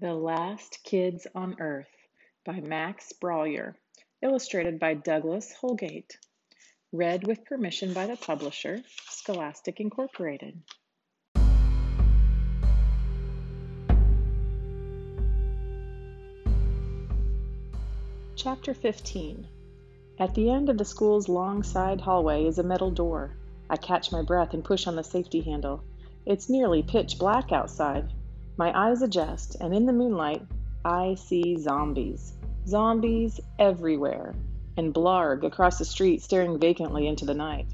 The Last Kids on Earth by Max Brallier, illustrated by Douglas Holgate. Read with permission by the publisher, Scholastic Incorporated. Chapter 15 At the end of the school's long side hallway is a metal door. I catch my breath and push on the safety handle. It's nearly pitch black outside, my eyes adjust, and in the moonlight, I see zombies. Zombies everywhere. And Blarg across the street staring vacantly into the night.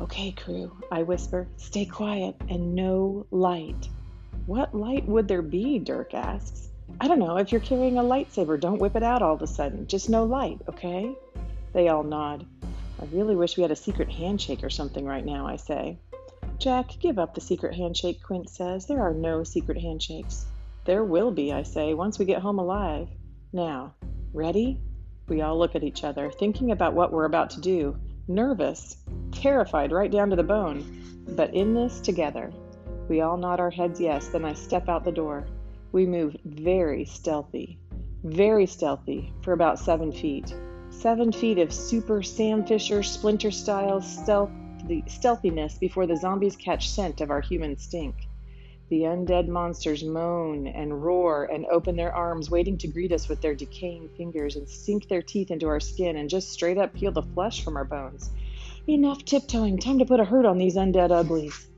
Okay, crew, I whisper. Stay quiet and no light. What light would there be? Dirk asks. I don't know. If you're carrying a lightsaber, don't whip it out all of a sudden. Just no light, okay? They all nod. I really wish we had a secret handshake or something right now, I say. Jack, give up the secret handshake, Quint says. There are no secret handshakes. There will be, I say, once we get home alive. Now, ready? We all look at each other, thinking about what we're about to do, nervous, terrified right down to the bone, but in this together. We all nod our heads yes, then I step out the door. We move very stealthy, very stealthy for about seven feet. Seven feet of super Sam Fisher splinter style stealth the stealthiness before the zombies catch scent of our human stink. The undead monsters moan and roar and open their arms, waiting to greet us with their decaying fingers and sink their teeth into our skin and just straight up peel the flesh from our bones. Enough tiptoeing, time to put a hurt on these undead uglies.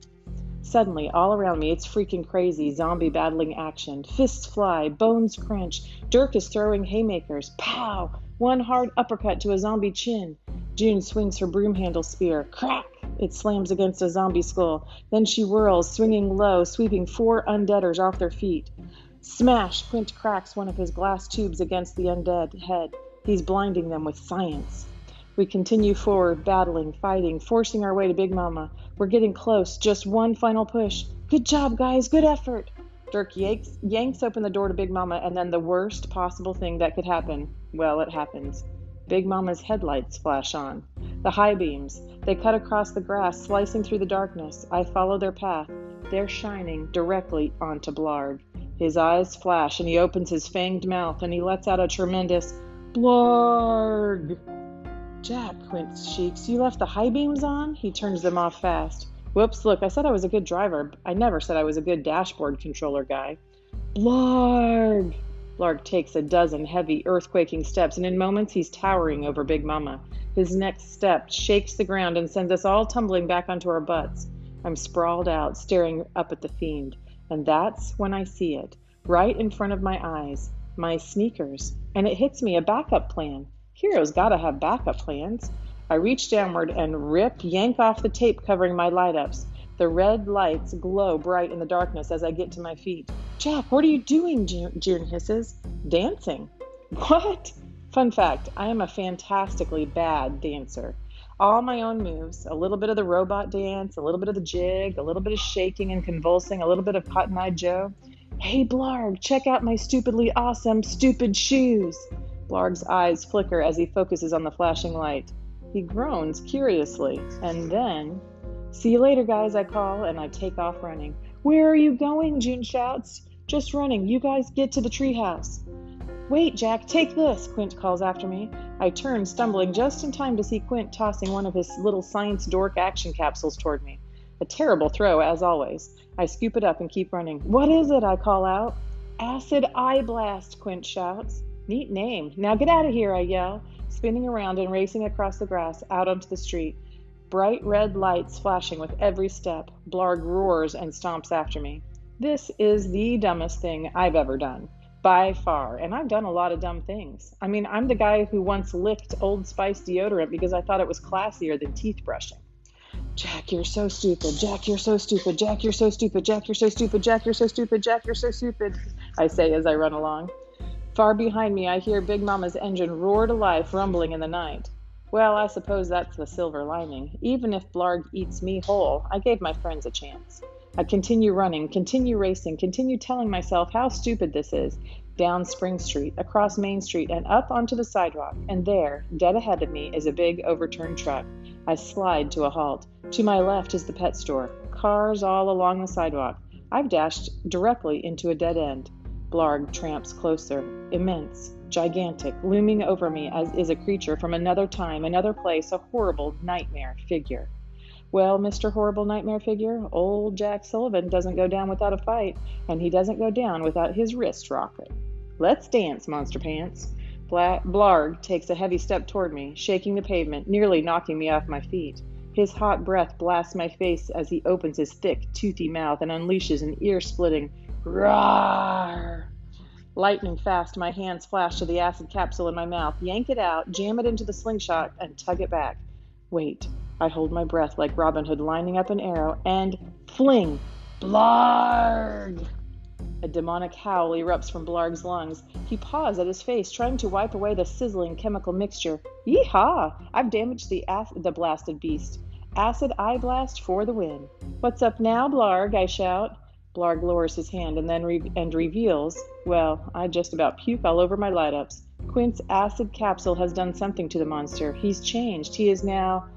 Suddenly, all around me, it's freaking crazy zombie battling action. Fists fly, bones crunch. Dirk is throwing haymakers. Pow! One hard uppercut to a zombie chin. June swings her broom handle spear. Crack! It slams against a zombie skull. Then she whirls, swinging low, sweeping four undeaders off their feet. Smash! Quint cracks one of his glass tubes against the undead head. He's blinding them with science. We continue forward, battling, fighting, forcing our way to Big Mama. We're getting close. Just one final push. Good job, guys. Good effort. Dirk yanks, yanks open the door to Big Mama, and then the worst possible thing that could happen well, it happens. Big Mama's headlights flash on. The high beams. They cut across the grass, slicing through the darkness. I follow their path. They're shining directly onto Blarg. His eyes flash, and he opens his fanged mouth, and he lets out a tremendous Blarg. Jack, Quint shrieks, you left the high beams on? He turns them off fast. Whoops, look, I said I was a good driver. I never said I was a good dashboard controller guy. Blarg! Blarg takes a dozen heavy, earthquaking steps, and in moments he's towering over Big Mama. His next step shakes the ground and sends us all tumbling back onto our butts. I'm sprawled out, staring up at the fiend, and that's when I see it, right in front of my eyes my sneakers. And it hits me a backup plan. Heroes gotta have backup plans. I reach downward and rip, yank off the tape covering my light ups. The red lights glow bright in the darkness as I get to my feet. Jack, what are you doing? June hisses. Dancing. What? Fun fact I am a fantastically bad dancer. All my own moves, a little bit of the robot dance, a little bit of the jig, a little bit of shaking and convulsing, a little bit of Cotton Eye Joe. Hey, Blarg, check out my stupidly awesome, stupid shoes. Blarg's eyes flicker as he focuses on the flashing light. He groans curiously, and then, See you later, guys, I call, and I take off running. Where are you going? June shouts. Just running. You guys get to the treehouse. Wait, Jack, take this, Quint calls after me. I turn, stumbling just in time to see Quint tossing one of his little science dork action capsules toward me. A terrible throw, as always. I scoop it up and keep running. What is it? I call out. Acid Eye Blast, Quint shouts. Neat name. Now get out of here, I yell, spinning around and racing across the grass out onto the street. Bright red lights flashing with every step. Blarg roars and stomps after me. This is the dumbest thing I've ever done, by far. And I've done a lot of dumb things. I mean, I'm the guy who once licked Old Spice deodorant because I thought it was classier than teeth brushing. Jack, you're so stupid. Jack, you're so stupid. Jack, you're so stupid. Jack, you're so stupid. Jack, you're so stupid. Jack, you're so stupid. I say as I run along. Far behind me, I hear Big Mama's engine roar to life, rumbling in the night. Well, I suppose that's the silver lining. Even if Blarg eats me whole, I gave my friends a chance. I continue running, continue racing, continue telling myself how stupid this is. Down Spring Street, across Main Street, and up onto the sidewalk. And there, dead ahead of me, is a big overturned truck. I slide to a halt. To my left is the pet store. Cars all along the sidewalk. I've dashed directly into a dead end. Blarg tramps closer, immense, gigantic, looming over me as is a creature from another time, another place, a horrible nightmare figure. Well, Mr. Horrible Nightmare Figure, old Jack Sullivan doesn't go down without a fight, and he doesn't go down without his wrist rocket. Let's dance, Monster Pants. Bla- Blarg takes a heavy step toward me, shaking the pavement, nearly knocking me off my feet. His hot breath blasts my face as he opens his thick, toothy mouth and unleashes an ear splitting roar. Lightning fast, my hands flash to the acid capsule in my mouth, yank it out, jam it into the slingshot, and tug it back. Wait, I hold my breath like Robin Hood lining up an arrow and fling! Blarg! A demonic howl erupts from Blarg's lungs. He paws at his face, trying to wipe away the sizzling chemical mixture. Yeehaw! I've damaged the, the blasted beast. Acid eye blast for the win. What's up now, Blarg? I shout. Blarg lowers his hand and then re- and reveals, well, I just about puke all over my light ups. Quint's acid capsule has done something to the monster. He's changed. He is now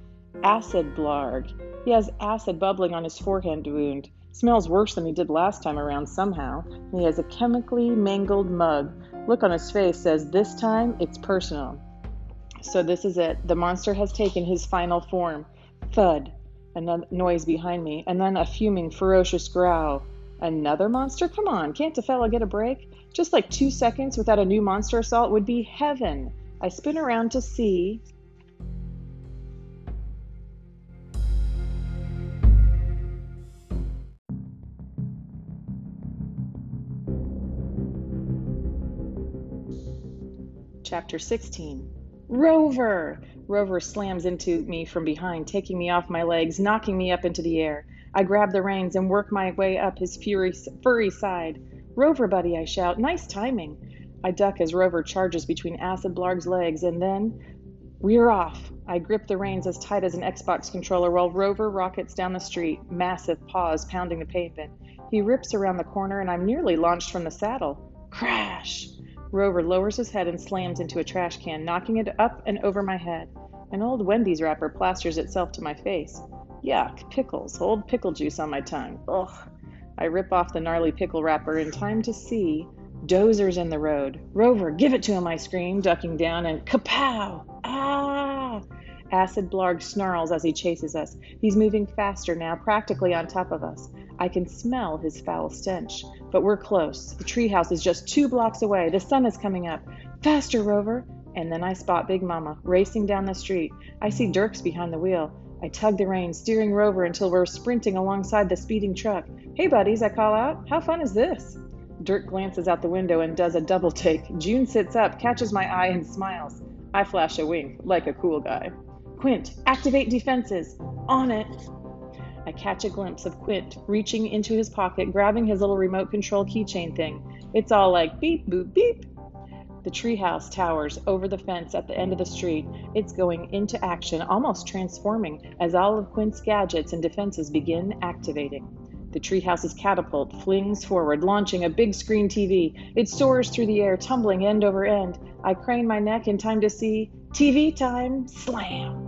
Acid Blarg. He has acid bubbling on his forehead wound. Smells worse than he did last time around somehow. He has a chemically mangled mug. Look on his face says this time it's personal. So this is it. The monster has taken his final form. Thud. Another noise behind me, and then a fuming, ferocious growl. Another monster? Come on, can't a fella get a break? Just like two seconds without a new monster assault would be heaven. I spin around to see Chapter 16 Rover! Rover slams into me from behind, taking me off my legs, knocking me up into the air. I grab the reins and work my way up his fury, furry side. Rover, buddy, I shout. Nice timing. I duck as Rover charges between Acid Blarg's legs, and then we're off. I grip the reins as tight as an Xbox controller while Rover rockets down the street, massive paws pounding the pavement. He rips around the corner, and I'm nearly launched from the saddle. Crash! Rover lowers his head and slams into a trash can, knocking it up and over my head. An old Wendy's wrapper plasters itself to my face. Yuck, pickles, old pickle juice on my tongue. Ugh. I rip off the gnarly pickle wrapper in time to see Dozer's in the road. Rover, give it to him, I scream, ducking down, and kapow! Ah! Acid Blarg snarls as he chases us. He's moving faster now, practically on top of us. I can smell his foul stench. But we're close. The treehouse is just two blocks away. The sun is coming up. Faster, Rover! And then I spot Big Mama racing down the street. I see Dirks behind the wheel. I tug the reins, steering Rover until we're sprinting alongside the speeding truck. Hey, buddies, I call out. How fun is this? Dirk glances out the window and does a double take. June sits up, catches my eye, and smiles. I flash a wink, like a cool guy. Quint, activate defenses. On it. I catch a glimpse of Quint reaching into his pocket, grabbing his little remote control keychain thing. It's all like beep, boop, beep. The treehouse towers over the fence at the end of the street. It's going into action, almost transforming, as all of Quint's gadgets and defenses begin activating. The treehouse's catapult flings forward, launching a big screen TV. It soars through the air, tumbling end over end. I crane my neck in time to see TV time slam.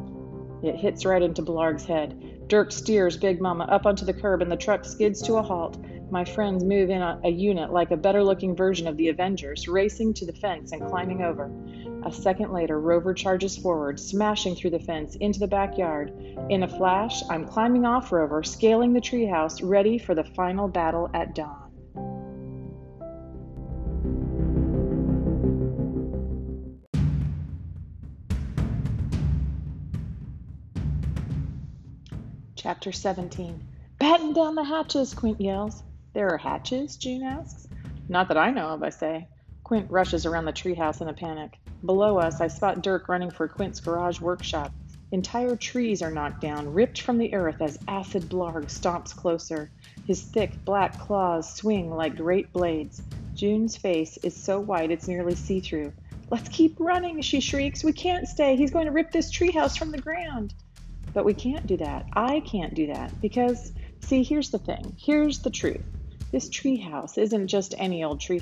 It hits right into Blarg's head. Dirk steers Big Mama up onto the curb and the truck skids to a halt. My friends move in a, a, unit like a better looking version of the Avengers, racing to the fence and climbing over. A second later, Rover charges forward, smashing through the fence into the backyard. In a flash, I'm climbing off Rover, scaling the treehouse, ready for the final battle at dawn. Chapter 17 Batten down the hatches, Quint yells. There are hatches? June asks. Not that I know of, I say. Quint rushes around the treehouse in a panic. Below us, I spot Dirk running for Quint's garage workshop. Entire trees are knocked down, ripped from the earth as Acid Blarg stomps closer. His thick, black claws swing like great blades. June's face is so white it's nearly see through. Let's keep running, she shrieks. We can't stay. He's going to rip this treehouse from the ground. But we can't do that. I can't do that because, see, here's the thing. Here's the truth. This treehouse isn't just any old tree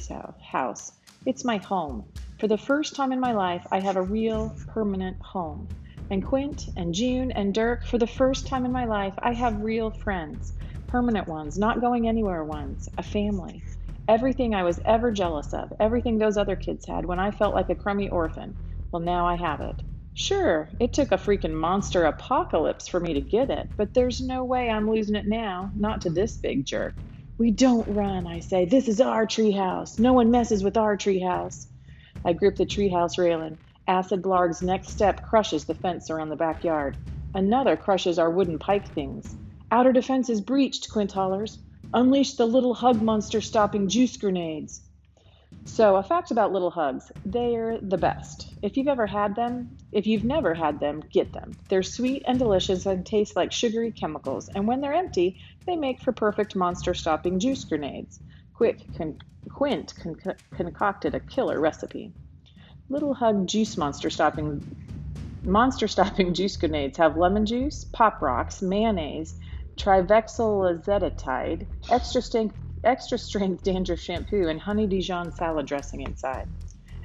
house. It's my home. For the first time in my life, I have a real, permanent home. And Quint and June and Dirk, for the first time in my life, I have real friends. Permanent ones, not going anywhere ones, a family. Everything I was ever jealous of, everything those other kids had when I felt like a crummy orphan. Well, now I have it. Sure, it took a freaking monster apocalypse for me to get it, but there's no way I'm losing it now, not to this big jerk. We don't run, I say. This is our treehouse. No one messes with our treehouse. I grip the treehouse railing. Acid Blarg's next step crushes the fence around the backyard. Another crushes our wooden pike things. Outer defense is breached, Quint hollers. Unleash the little hug monster stopping juice grenades. So, a fact about little hugs they're the best. If you've ever had them, if you've never had them, get them. They're sweet and delicious and taste like sugary chemicals, and when they're empty, they make for perfect monster stopping juice grenades. Quick, con- Quint con- concocted a killer recipe. Little hug juice monster stopping monster stopping juice grenades have lemon juice, pop rocks, mayonnaise, trivexylazetide, extra strength extra strength dandruff shampoo, and honey Dijon salad dressing inside.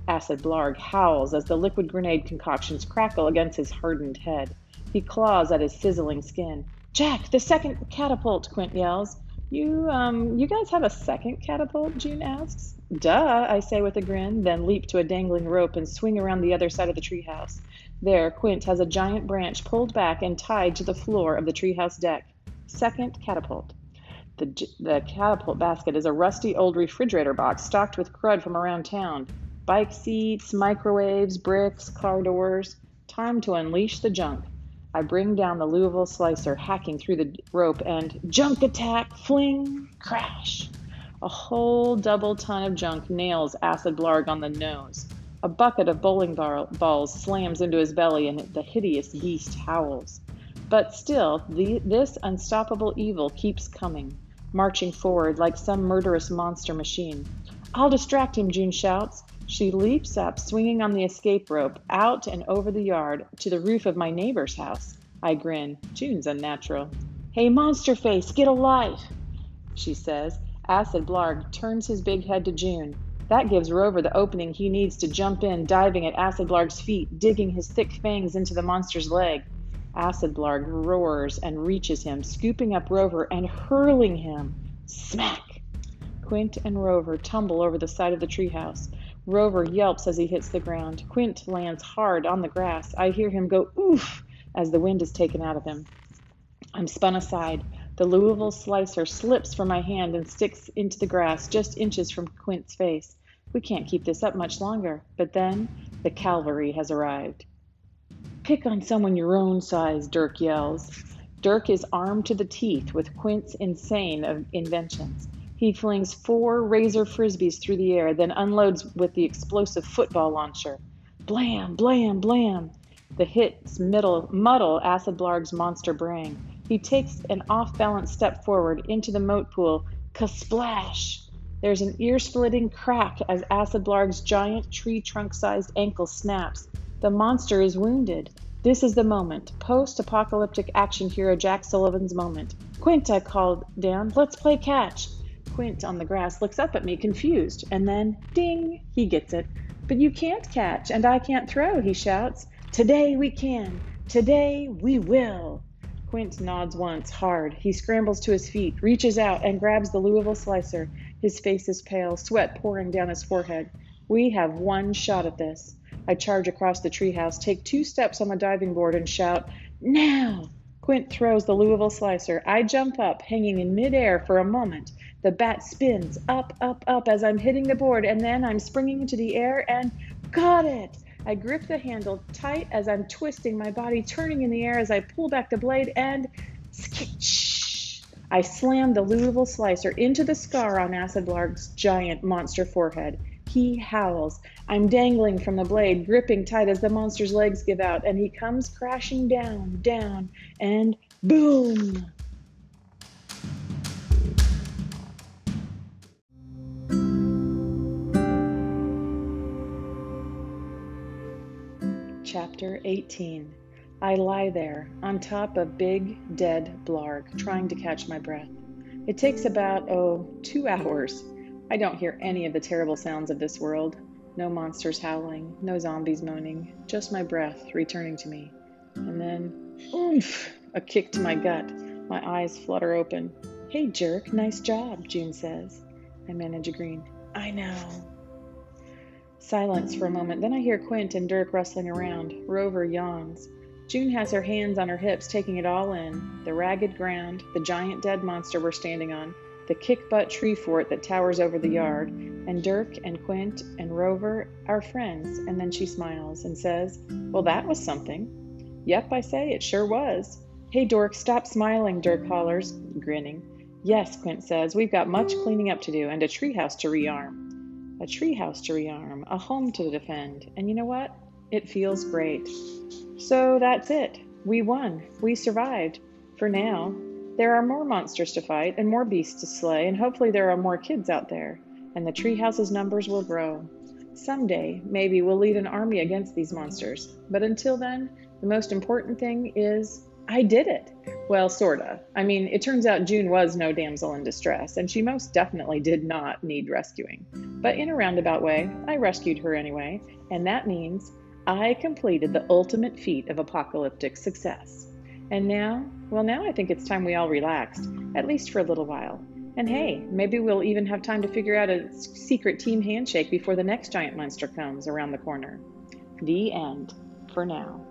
Acid Blarg howls as the liquid grenade concoctions crackle against his hardened head. He claws at his sizzling skin. Jack, the second catapult, Quint yells. You, um, you guys have a second catapult? June asks. Duh, I say with a grin, then leap to a dangling rope and swing around the other side of the treehouse. There, Quint has a giant branch pulled back and tied to the floor of the treehouse deck. Second catapult. The, the catapult basket is a rusty old refrigerator box stocked with crud from around town bike seats, microwaves, bricks, car doors. Time to unleash the junk. I bring down the Louisville slicer, hacking through the rope, and junk attack, fling, crash. A whole double ton of junk nails Acid Blarg on the nose. A bucket of bowling balls slams into his belly, and the hideous beast howls. But still, the, this unstoppable evil keeps coming marching forward like some murderous monster machine. I'll distract him, June shouts. She leaps up, swinging on the escape rope, out and over the yard to the roof of my neighbor's house. I grin. June's unnatural. Hey, monster face, get a life, she says. Acid Blarg turns his big head to June. That gives Rover the opening he needs to jump in, diving at Acid Blarg's feet, digging his thick fangs into the monster's leg. Acid Blarg roars and reaches him, scooping up Rover and hurling him. Smack! Quint and Rover tumble over the side of the treehouse. Rover yelps as he hits the ground. Quint lands hard on the grass. I hear him go oof as the wind is taken out of him. I'm spun aside. The Louisville slicer slips from my hand and sticks into the grass just inches from Quint's face. We can't keep this up much longer. But then the cavalry has arrived. Pick on someone your own size, Dirk yells. Dirk is armed to the teeth with Quint's insane inventions. He flings four razor frisbees through the air, then unloads with the explosive football launcher. Blam, blam, blam. The hits middle, muddle Acid Blarg's monster brain. He takes an off balance step forward into the moat pool. Kasplash! There's an ear splitting crack as Acid Blarg's giant tree trunk sized ankle snaps. The monster is wounded. This is the moment. Post apocalyptic action hero Jack Sullivan's moment. Quint, I called down. Let's play catch. Quint on the grass looks up at me, confused, and then, ding, he gets it. But you can't catch, and I can't throw, he shouts. Today we can. Today we will. Quint nods once, hard. He scrambles to his feet, reaches out, and grabs the Louisville slicer. His face is pale, sweat pouring down his forehead. We have one shot at this. I charge across the treehouse, take two steps on the diving board, and shout, Now! Quint throws the Louisville slicer. I jump up, hanging in midair for a moment. The bat spins up, up, up as I'm hitting the board, and then I'm springing into the air and got it! I grip the handle tight as I'm twisting my body, turning in the air as I pull back the blade, and skitch! I slam the Louisville slicer into the scar on Acid Blarg's giant monster forehead. He howls. I'm dangling from the blade, gripping tight as the monster's legs give out, and he comes crashing down, down, and boom! Chapter 18 I lie there, on top of big, dead Blarg, trying to catch my breath. It takes about, oh, two hours. I don't hear any of the terrible sounds of this world. No monsters howling, no zombies moaning, just my breath returning to me. And then, oomph, a kick to my gut. My eyes flutter open. Hey, jerk, nice job, June says. I manage a grin. I know. Silence for a moment. Then I hear Quint and Dirk rustling around. Rover yawns. June has her hands on her hips, taking it all in the ragged ground, the giant dead monster we're standing on, the kick butt tree fort that towers over the yard, and Dirk and Quint and Rover, our friends. And then she smiles and says, Well, that was something. Yep, I say, it sure was. Hey, Dork, stop smiling, Dirk hollers, grinning. Yes, Quint says, we've got much cleaning up to do and a treehouse to rearm. A treehouse to rearm, a home to defend. And you know what? It feels great. So that's it. We won. We survived. For now. There are more monsters to fight and more beasts to slay, and hopefully there are more kids out there, and the treehouse's numbers will grow. Someday, maybe we'll lead an army against these monsters. But until then, the most important thing is I did it. Well, sorta. I mean, it turns out June was no damsel in distress, and she most definitely did not need rescuing. But in a roundabout way, I rescued her anyway, and that means I completed the ultimate feat of apocalyptic success. And now, well, now I think it's time we all relaxed, at least for a little while. And hey, maybe we'll even have time to figure out a secret team handshake before the next giant monster comes around the corner. The end, for now.